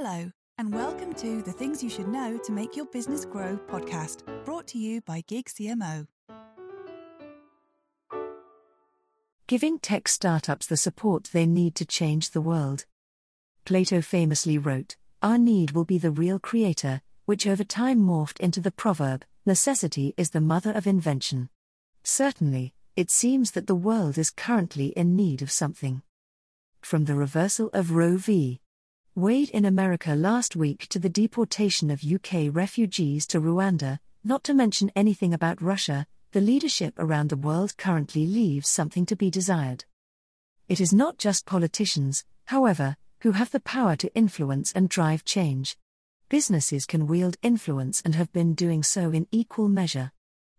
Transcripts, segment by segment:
Hello, and welcome to the Things You Should Know to Make Your Business Grow podcast, brought to you by Gig CMO. Giving tech startups the support they need to change the world. Plato famously wrote, Our need will be the real creator, which over time morphed into the proverb, Necessity is the mother of invention. Certainly, it seems that the world is currently in need of something. From the reversal of Roe v. Wade in America last week to the deportation of UK refugees to Rwanda, not to mention anything about Russia, the leadership around the world currently leaves something to be desired. It is not just politicians, however, who have the power to influence and drive change. Businesses can wield influence and have been doing so in equal measure.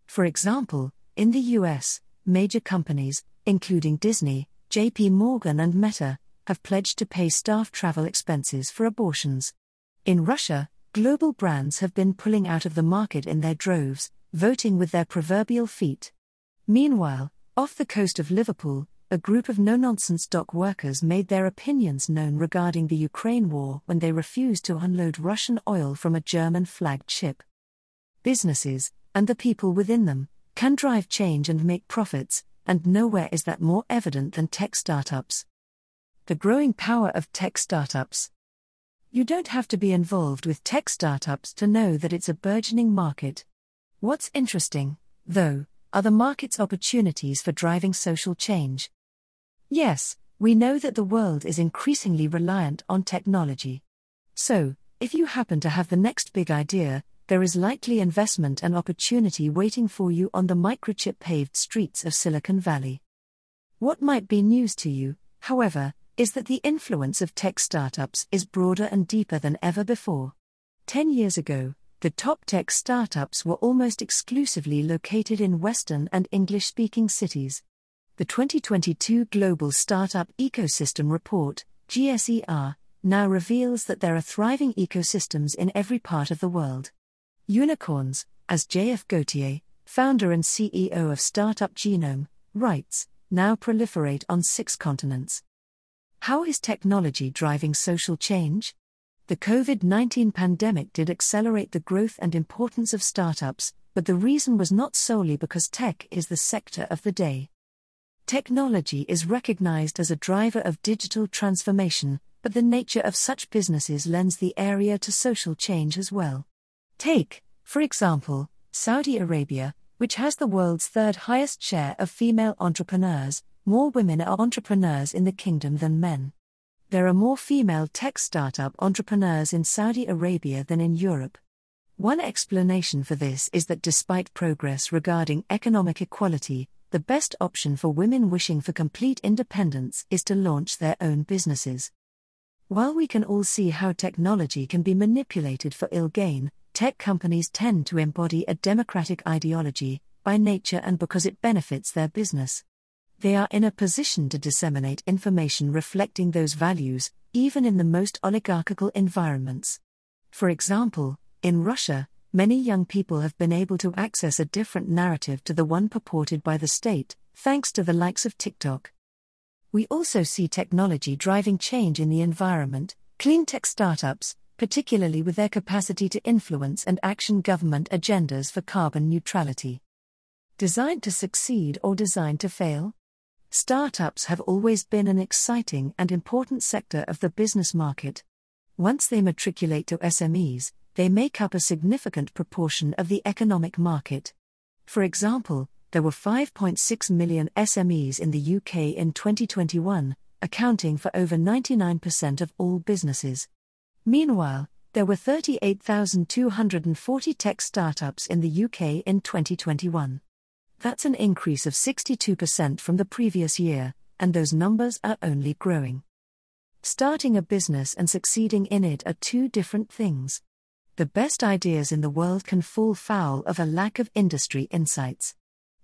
For example, in the US, major companies, including Disney, JP Morgan, and Meta, have pledged to pay staff travel expenses for abortions. In Russia, global brands have been pulling out of the market in their droves, voting with their proverbial feet. Meanwhile, off the coast of Liverpool, a group of no nonsense dock workers made their opinions known regarding the Ukraine war when they refused to unload Russian oil from a German flagged ship. Businesses, and the people within them, can drive change and make profits, and nowhere is that more evident than tech startups the growing power of tech startups. You don't have to be involved with tech startups to know that it's a burgeoning market. What's interesting, though, are the market's opportunities for driving social change. Yes, we know that the world is increasingly reliant on technology. So, if you happen to have the next big idea, there is likely investment and opportunity waiting for you on the microchip paved streets of Silicon Valley. What might be news to you, however, is that the influence of tech startups is broader and deeper than ever before. Ten years ago, the top tech startups were almost exclusively located in Western and English speaking cities. The 2022 Global Startup Ecosystem Report, GSER, now reveals that there are thriving ecosystems in every part of the world. Unicorns, as JF Gauthier, founder and CEO of Startup Genome, writes, now proliferate on six continents. How is technology driving social change? The COVID 19 pandemic did accelerate the growth and importance of startups, but the reason was not solely because tech is the sector of the day. Technology is recognized as a driver of digital transformation, but the nature of such businesses lends the area to social change as well. Take, for example, Saudi Arabia, which has the world's third highest share of female entrepreneurs, more women are entrepreneurs in the kingdom than men. There are more female tech startup entrepreneurs in Saudi Arabia than in Europe. One explanation for this is that despite progress regarding economic equality, the best option for women wishing for complete independence is to launch their own businesses. While we can all see how technology can be manipulated for ill gain, tech companies tend to embody a democratic ideology, by nature and because it benefits their business they are in a position to disseminate information reflecting those values, even in the most oligarchical environments. For example, in Russia, many young people have been able to access a different narrative to the one purported by the state, thanks to the likes of TikTok. We also see technology driving change in the environment, clean tech startups, particularly with their capacity to influence and action government agendas for carbon neutrality. Designed to succeed or designed to fail? Startups have always been an exciting and important sector of the business market. Once they matriculate to SMEs, they make up a significant proportion of the economic market. For example, there were 5.6 million SMEs in the UK in 2021, accounting for over 99% of all businesses. Meanwhile, there were 38,240 tech startups in the UK in 2021. That's an increase of 62% from the previous year, and those numbers are only growing. Starting a business and succeeding in it are two different things. The best ideas in the world can fall foul of a lack of industry insights.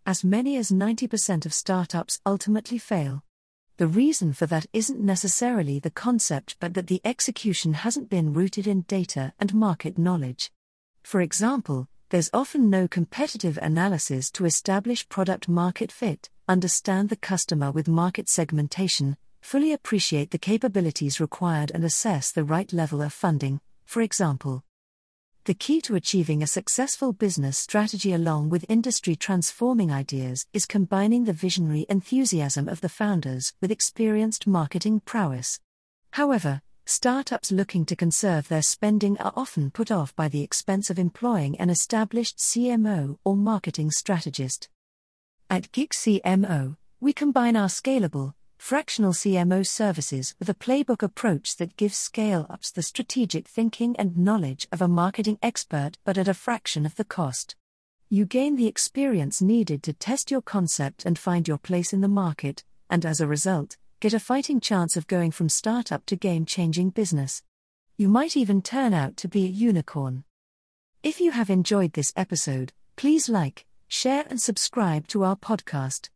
As many as 90% of startups ultimately fail. The reason for that isn't necessarily the concept, but that the execution hasn't been rooted in data and market knowledge. For example, there's often no competitive analysis to establish product market fit, understand the customer with market segmentation, fully appreciate the capabilities required and assess the right level of funding, for example. The key to achieving a successful business strategy along with industry transforming ideas is combining the visionary enthusiasm of the founders with experienced marketing prowess. However, startups looking to conserve their spending are often put off by the expense of employing an established CMO or marketing strategist. At Gig CMO, we combine our scalable, fractional CMO services with a playbook approach that gives scale ups the strategic thinking and knowledge of a marketing expert but at a fraction of the cost. You gain the experience needed to test your concept and find your place in the market, and as a result, get a fighting chance of going from startup to game changing business. You might even turn out to be a unicorn. If you have enjoyed this episode, please like, share, and subscribe to our podcast.